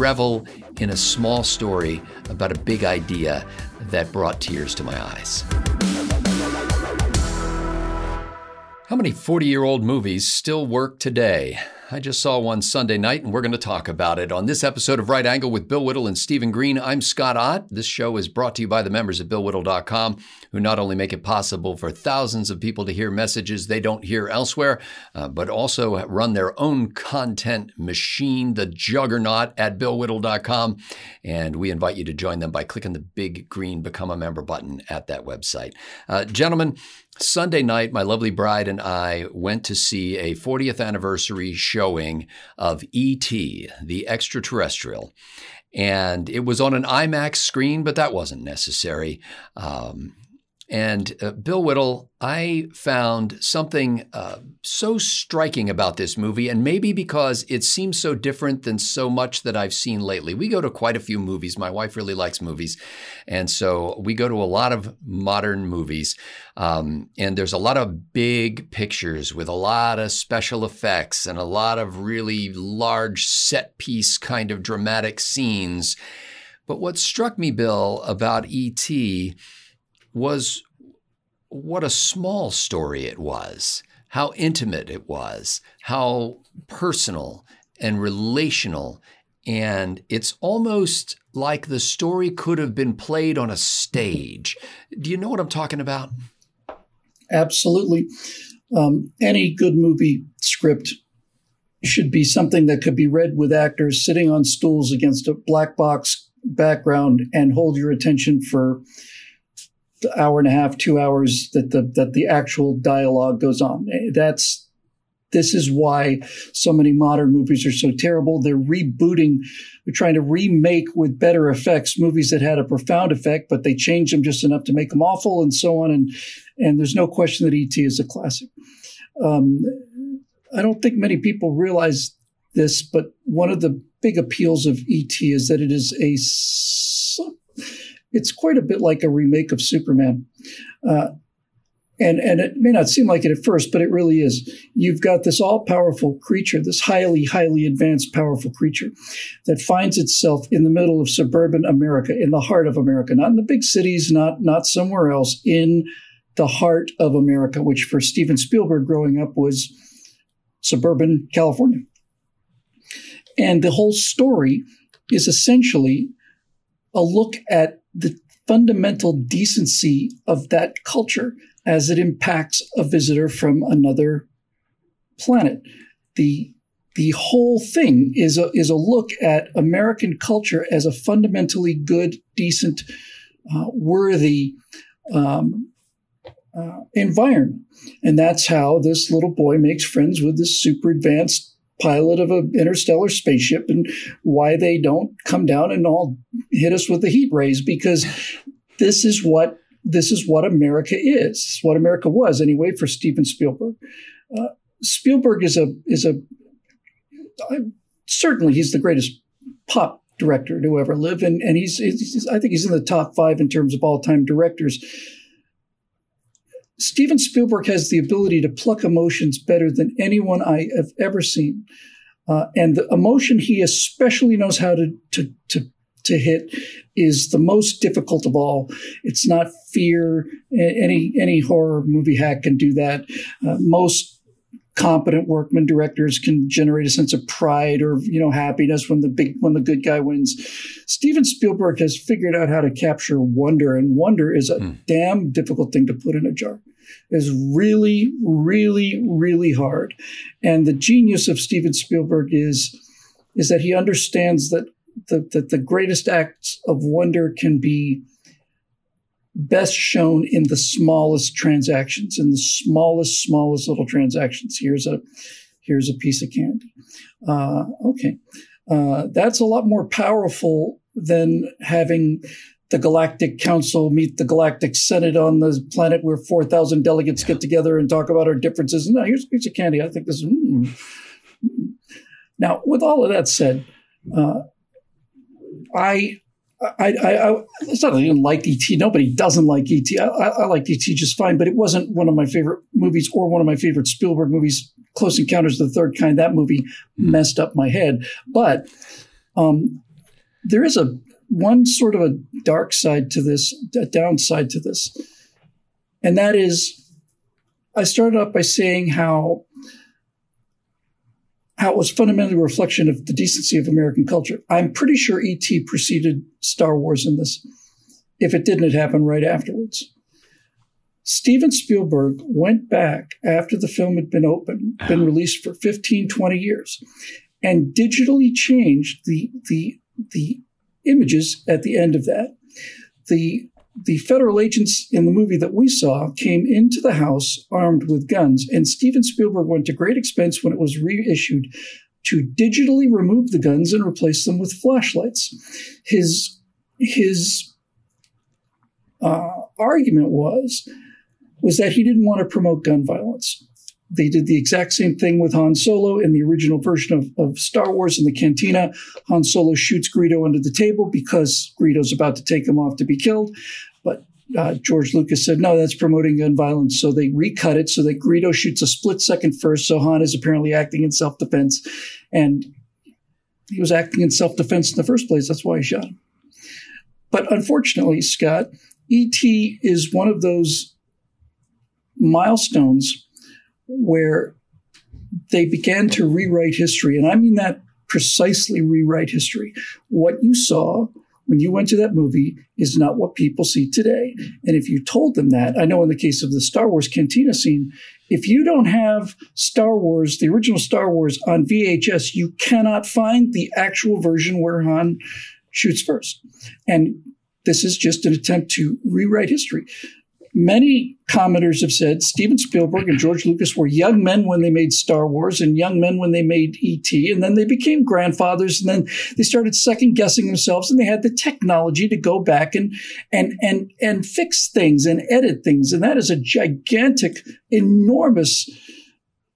revel in a small story about a big idea that brought tears to my eyes. How many 40 year old movies still work today? I just saw one Sunday night, and we're going to talk about it. On this episode of Right Angle with Bill Whittle and Stephen Green, I'm Scott Ott. This show is brought to you by the members at BillWhittle.com, who not only make it possible for thousands of people to hear messages they don't hear elsewhere, uh, but also run their own content machine, the juggernaut at BillWhittle.com. And we invite you to join them by clicking the big green Become a Member button at that website. Uh, gentlemen, Sunday night, my lovely bride and I went to see a 40th anniversary showing of E.T., the extraterrestrial. And it was on an IMAX screen, but that wasn't necessary. Um, and uh, Bill Whittle, I found something uh, so striking about this movie, and maybe because it seems so different than so much that I've seen lately. We go to quite a few movies. My wife really likes movies. And so we go to a lot of modern movies. Um, and there's a lot of big pictures with a lot of special effects and a lot of really large set piece kind of dramatic scenes. But what struck me, Bill, about E.T., was what a small story it was, how intimate it was, how personal and relational. And it's almost like the story could have been played on a stage. Do you know what I'm talking about? Absolutely. Um, any good movie script should be something that could be read with actors sitting on stools against a black box background and hold your attention for hour and a half, two hours that the that the actual dialogue goes on. That's this is why so many modern movies are so terrible. They're rebooting, they're trying to remake with better effects movies that had a profound effect, but they change them just enough to make them awful and so on. And and there's no question that ET is a classic. Um, I don't think many people realize this, but one of the big appeals of ET is that it is a it's quite a bit like a remake of Superman. Uh, and, and it may not seem like it at first, but it really is. You've got this all powerful creature, this highly, highly advanced, powerful creature that finds itself in the middle of suburban America, in the heart of America, not in the big cities, not, not somewhere else, in the heart of America, which for Steven Spielberg growing up was suburban California. And the whole story is essentially a look at the fundamental decency of that culture as it impacts a visitor from another planet. The the whole thing is a, is a look at American culture as a fundamentally good, decent, uh, worthy um, uh, environment. And that's how this little boy makes friends with this super advanced pilot of an interstellar spaceship and why they don't come down and all hit us with the heat rays because this is what this is what America is. what America was anyway for Steven Spielberg. Uh, Spielberg is a is a certainly he's the greatest pop director to ever live, and and he's, he's I think he's in the top five in terms of all time directors. Steven Spielberg has the ability to pluck emotions better than anyone I have ever seen. Uh, and the emotion he especially knows how to, to, to, to hit is the most difficult of all. It's not fear. Any, any horror movie hack can do that. Uh, most competent workman directors can generate a sense of pride or you know happiness when the big when the good guy wins. Steven Spielberg has figured out how to capture wonder, and wonder is a mm. damn difficult thing to put in a jar. Is really, really, really hard. And the genius of Steven Spielberg is is that he understands that the, that the greatest acts of wonder can be best shown in the smallest transactions, in the smallest, smallest little transactions. Here's a here's a piece of candy. Uh, okay, uh, that's a lot more powerful than having the Galactic Council meet the Galactic Senate on the planet where 4,000 delegates get together and talk about our differences. No, here's a piece of candy. I think this is. Mm. Now, with all of that said, uh, I I, I, I, it's not that I didn't like ET. Nobody doesn't like ET. I, I, liked ET just fine, but it wasn't one of my favorite movies or one of my favorite Spielberg movies. Close Encounters of the Third Kind. That movie messed up my head. But um, there is a one sort of a dark side to this, a downside to this, and that is, I started off by saying how how it was fundamentally a reflection of the decency of American culture. I'm pretty sure E.T. preceded Star Wars in this. If it didn't, it happened right afterwards. Steven Spielberg went back after the film had been open, been released for 15, 20 years, and digitally changed the, the, the images at the end of that. The the federal agents in the movie that we saw came into the house armed with guns, and Steven Spielberg went to great expense when it was reissued to digitally remove the guns and replace them with flashlights. His his uh, argument was was that he didn't want to promote gun violence. They did the exact same thing with Han Solo in the original version of, of Star Wars in the cantina. Han Solo shoots Greedo under the table because Greedo's about to take him off to be killed. But uh, George Lucas said, no, that's promoting gun violence. So they recut it so that Greedo shoots a split second first. So Han is apparently acting in self defense. And he was acting in self defense in the first place. That's why he shot him. But unfortunately, Scott, E.T. is one of those milestones where they began to rewrite history. And I mean that precisely rewrite history. What you saw when you went to that movie is not what people see today. And if you told them that, I know in the case of the Star Wars cantina scene, if you don't have Star Wars, the original Star Wars on VHS, you cannot find the actual version where Han shoots first. And this is just an attempt to rewrite history many commenters have said Steven Spielberg and George Lucas were young men when they made Star Wars and young men when they made E.T. And then they became grandfathers and then they started second guessing themselves and they had the technology to go back and, and, and, and fix things and edit things. And that is a gigantic, enormous,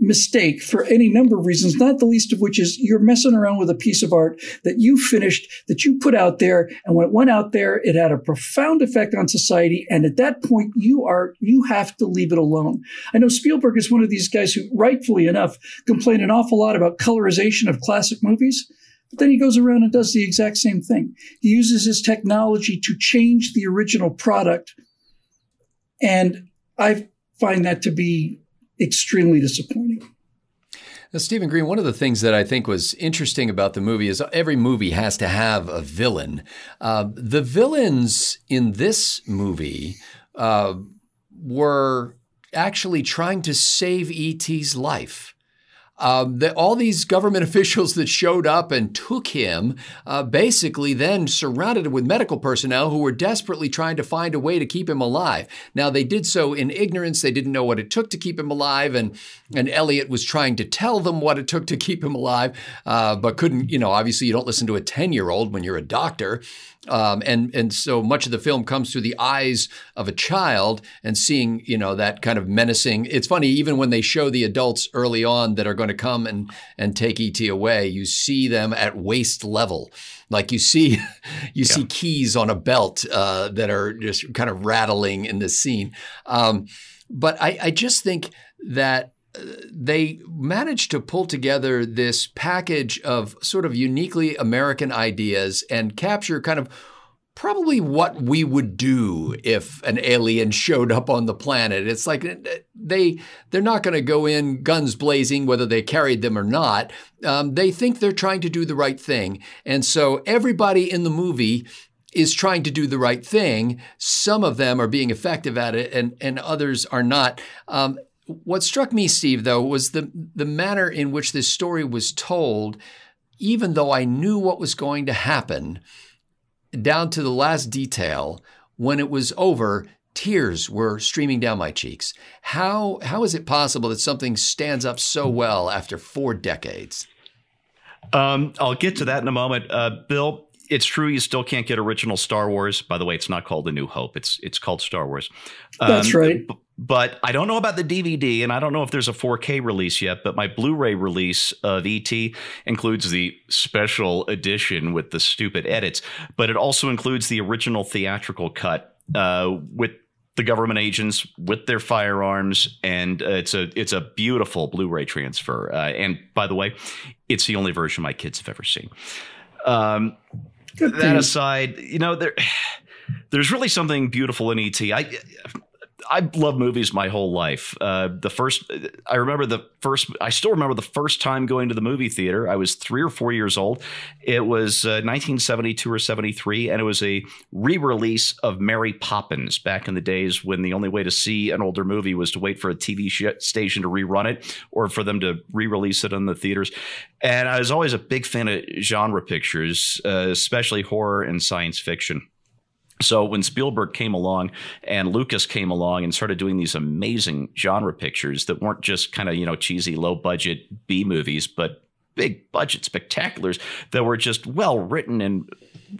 mistake for any number of reasons, not the least of which is you're messing around with a piece of art that you finished, that you put out there. And when it went out there, it had a profound effect on society. And at that point, you are, you have to leave it alone. I know Spielberg is one of these guys who rightfully enough complain an awful lot about colorization of classic movies. But then he goes around and does the exact same thing. He uses his technology to change the original product. And I find that to be extremely disappointing. Now, Stephen Green, one of the things that I think was interesting about the movie is every movie has to have a villain. Uh, the villains in this movie uh, were actually trying to save E.T.'s life. Um, the, all these government officials that showed up and took him uh, basically then surrounded him with medical personnel who were desperately trying to find a way to keep him alive. Now, they did so in ignorance. They didn't know what it took to keep him alive. And, and Elliot was trying to tell them what it took to keep him alive, uh, but couldn't, you know, obviously you don't listen to a 10 year old when you're a doctor. Um, and and so much of the film comes through the eyes of a child and seeing you know that kind of menacing. It's funny even when they show the adults early on that are going to come and and take ET away, you see them at waist level. Like you see, you yeah. see keys on a belt uh, that are just kind of rattling in this scene. Um, but I, I just think that they managed to pull together this package of sort of uniquely American ideas and capture kind of probably what we would do if an alien showed up on the planet. It's like uh, they they're not going to go in guns blazing whether they carried them or not. Um, they think they're trying to do the right thing, and so everybody in the movie is trying to do the right thing. Some of them are being effective at it, and and others are not. Um, what struck me, Steve, though, was the the manner in which this story was told. Even though I knew what was going to happen, down to the last detail, when it was over, tears were streaming down my cheeks. How how is it possible that something stands up so well after four decades? Um, I'll get to that in a moment, uh, Bill it's true you still can't get original Star Wars. By the way, it's not called A New Hope. It's it's called Star Wars. Um, That's right. B- but I don't know about the DVD, and I don't know if there's a 4K release yet. But my Blu-ray release of ET includes the special edition with the stupid edits, but it also includes the original theatrical cut uh, with the government agents with their firearms, and uh, it's a it's a beautiful Blu-ray transfer. Uh, and by the way, it's the only version my kids have ever seen. Um, that aside, you know there there's really something beautiful in ET. I I love movies my whole life. Uh, the first, I remember the first, I still remember the first time going to the movie theater. I was three or four years old. It was uh, 1972 or 73, and it was a re release of Mary Poppins back in the days when the only way to see an older movie was to wait for a TV sh- station to rerun it or for them to re release it in the theaters. And I was always a big fan of genre pictures, uh, especially horror and science fiction. So when Spielberg came along and Lucas came along and started doing these amazing genre pictures that weren't just kind of, you know, cheesy low budget B movies, but big budget spectaculars that were just well written and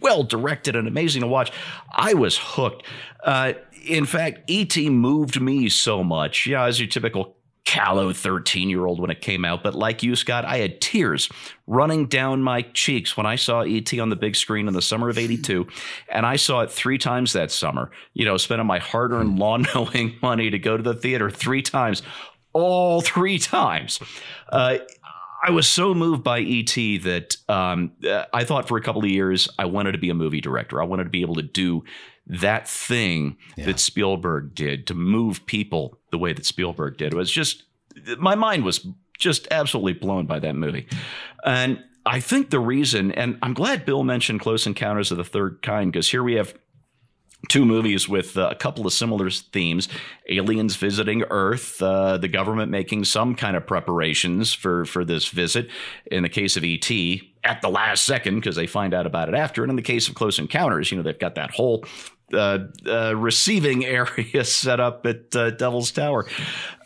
well directed and amazing to watch, I was hooked. Uh, in fact, E.T. moved me so much. Yeah, as your typical callow 13 year old when it came out. But like you, Scott, I had tears running down my cheeks when I saw E.T. on the big screen in the summer of 82. And I saw it three times that summer, you know, spending my hard earned lawn knowing money to go to the theater three times, all three times. Uh, I was so moved by ET that um, I thought for a couple of years I wanted to be a movie director. I wanted to be able to do that thing yeah. that Spielberg did to move people the way that Spielberg did. It was just my mind was just absolutely blown by that movie. And I think the reason, and I'm glad Bill mentioned Close Encounters of the Third Kind, because here we have two movies with uh, a couple of similar themes. Aliens visiting earth uh, the government making some kind of preparations for for this visit. In the case of et at the last second because they find out about it after. And in the case of close encounters you know they've got that whole uh, uh, receiving area set up at uh, Devil's Tower.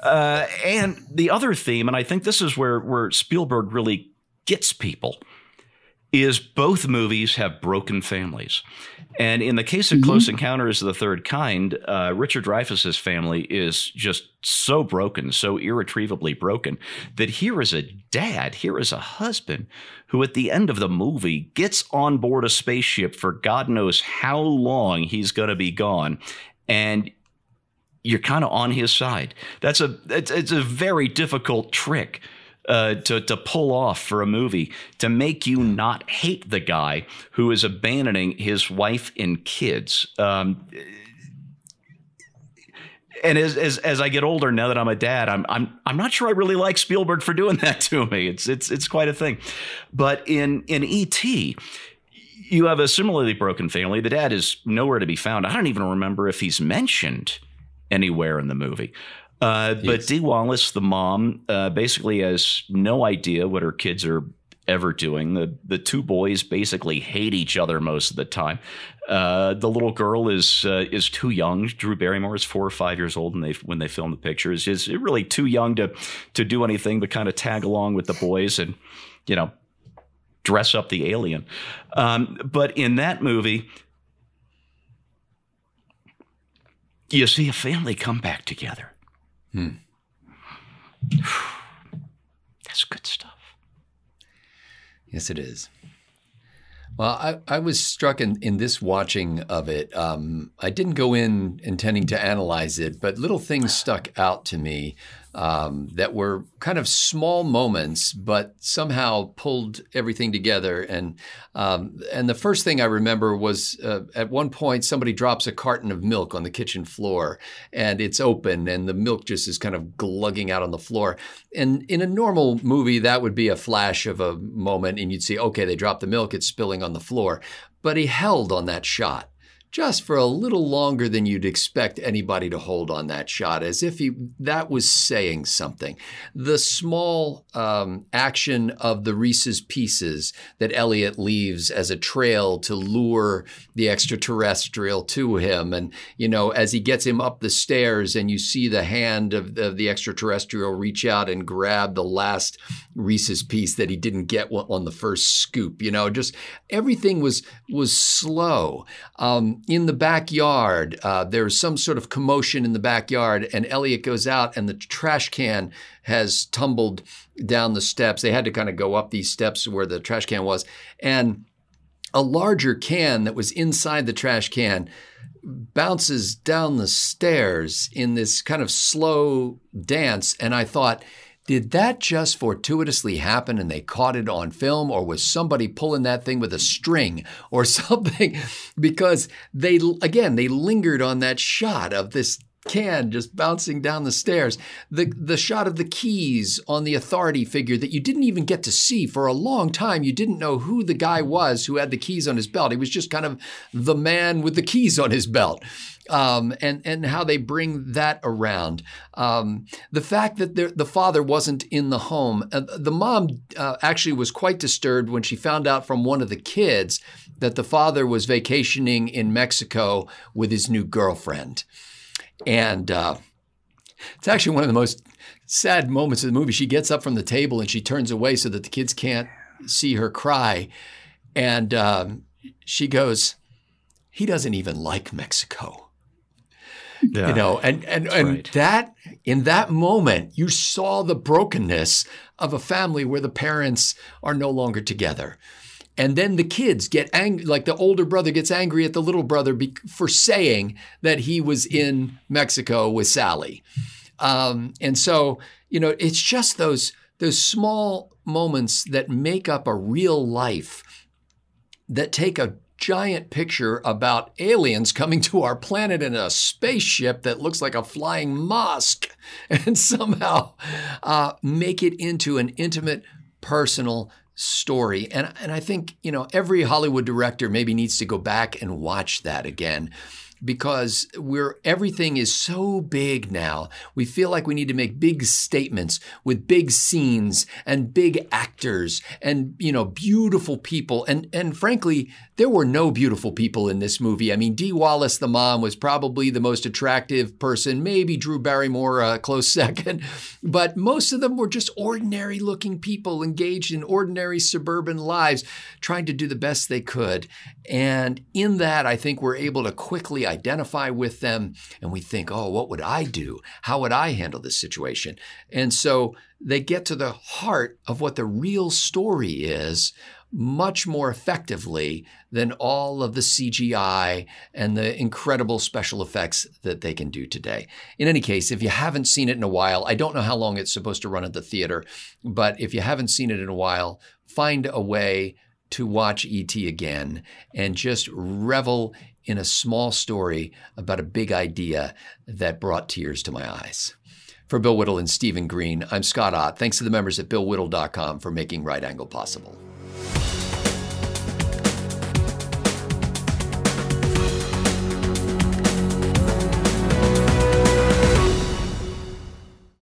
And the other theme, and I think this is where, where Spielberg really gets people, is both movies have broken families. And in the case of mm-hmm. Close Encounters of the Third Kind, uh, Richard Dreyfuss's family is just so broken, so irretrievably broken, that here is a dad, here is a husband who, at the end of the movie, gets on board a spaceship for God knows how long he's going to be gone. And you're kind of on his side. That's a it's, it's a very difficult trick uh, to to pull off for a movie to make you not hate the guy who is abandoning his wife and kids. Um, and as, as as I get older, now that I'm a dad, I'm I'm I'm not sure I really like Spielberg for doing that to me. It's it's it's quite a thing. But in in ET, you have a similarly broken family. The dad is nowhere to be found. I don't even remember if he's mentioned anywhere in the movie. Uh, but Dee Wallace, the mom, uh, basically has no idea what her kids are ever doing. The the two boys basically hate each other most of the time. Uh, the little girl is uh, is too young. Drew Barrymore is four or five years old, and they when they film the pictures is really too young to to do anything but kind of tag along with the boys and you know dress up the alien. Um, but in that movie. You see a family come back together Hmm. That's good stuff. Yes, it is. Well, I, I was struck in, in this watching of it. Um, I didn't go in intending to analyze it, but little things stuck out to me um, that were kind of small moments, but somehow pulled everything together. And um, and the first thing I remember was uh, at one point somebody drops a carton of milk on the kitchen floor, and it's open, and the milk just is kind of glugging out on the floor. And in a normal movie, that would be a flash of a moment, and you'd see, okay, they dropped the milk, it's spilling on the floor. But he held on that shot just for a little longer than you'd expect anybody to hold on that shot, as if he that was saying something. The small um, action of the Reese's Pieces that Elliot leaves as a trail to lure the extraterrestrial to him, and you know, as he gets him up the stairs, and you see the hand of, of the extraterrestrial reach out and grab the last Reese's piece that he didn't get on the first scoop. You know, just everything was was slow. Um, in the backyard, uh, there's some sort of commotion in the backyard, and Elliot goes out, and the trash can has tumbled down the steps. They had to kind of go up these steps where the trash can was, and a larger can that was inside the trash can bounces down the stairs in this kind of slow dance. And I thought, did that just fortuitously happen and they caught it on film, or was somebody pulling that thing with a string or something? because they, again, they lingered on that shot of this can just bouncing down the stairs. The the shot of the keys on the authority figure that you didn't even get to see for a long time. You didn't know who the guy was who had the keys on his belt. He was just kind of the man with the keys on his belt. Um, and and how they bring that around. Um, the fact that the father wasn't in the home, uh, the mom uh, actually was quite disturbed when she found out from one of the kids that the father was vacationing in Mexico with his new girlfriend. And uh, it's actually one of the most sad moments of the movie. She gets up from the table and she turns away so that the kids can't see her cry. And um, she goes, He doesn't even like Mexico. Yeah, you know, and and and right. that in that moment, you saw the brokenness of a family where the parents are no longer together. And then the kids get angry, like the older brother gets angry at the little brother be- for saying that he was in Mexico with Sally. Um, and so, you know, it's just those those small moments that make up a real life that take a giant picture about aliens coming to our planet in a spaceship that looks like a flying mosque and somehow uh, make it into an intimate, personal story. And, and I think, you know, every Hollywood director maybe needs to go back and watch that again because we're everything is so big now. We feel like we need to make big statements with big scenes and big actors and you know beautiful people and and frankly there were no beautiful people in this movie. I mean Dee Wallace the mom was probably the most attractive person, maybe Drew Barrymore a close second, but most of them were just ordinary looking people engaged in ordinary suburban lives trying to do the best they could. And in that I think we're able to quickly identify with them and we think, oh, what would I do? How would I handle this situation? And so they get to the heart of what the real story is much more effectively than all of the CGI and the incredible special effects that they can do today. In any case, if you haven't seen it in a while, I don't know how long it's supposed to run at the theater, but if you haven't seen it in a while, find a way to watch ET again and just revel in a small story about a big idea that brought tears to my eyes. For Bill Whittle and Stephen Green, I'm Scott Ott. Thanks to the members at BillWhittle.com for making Right Angle possible.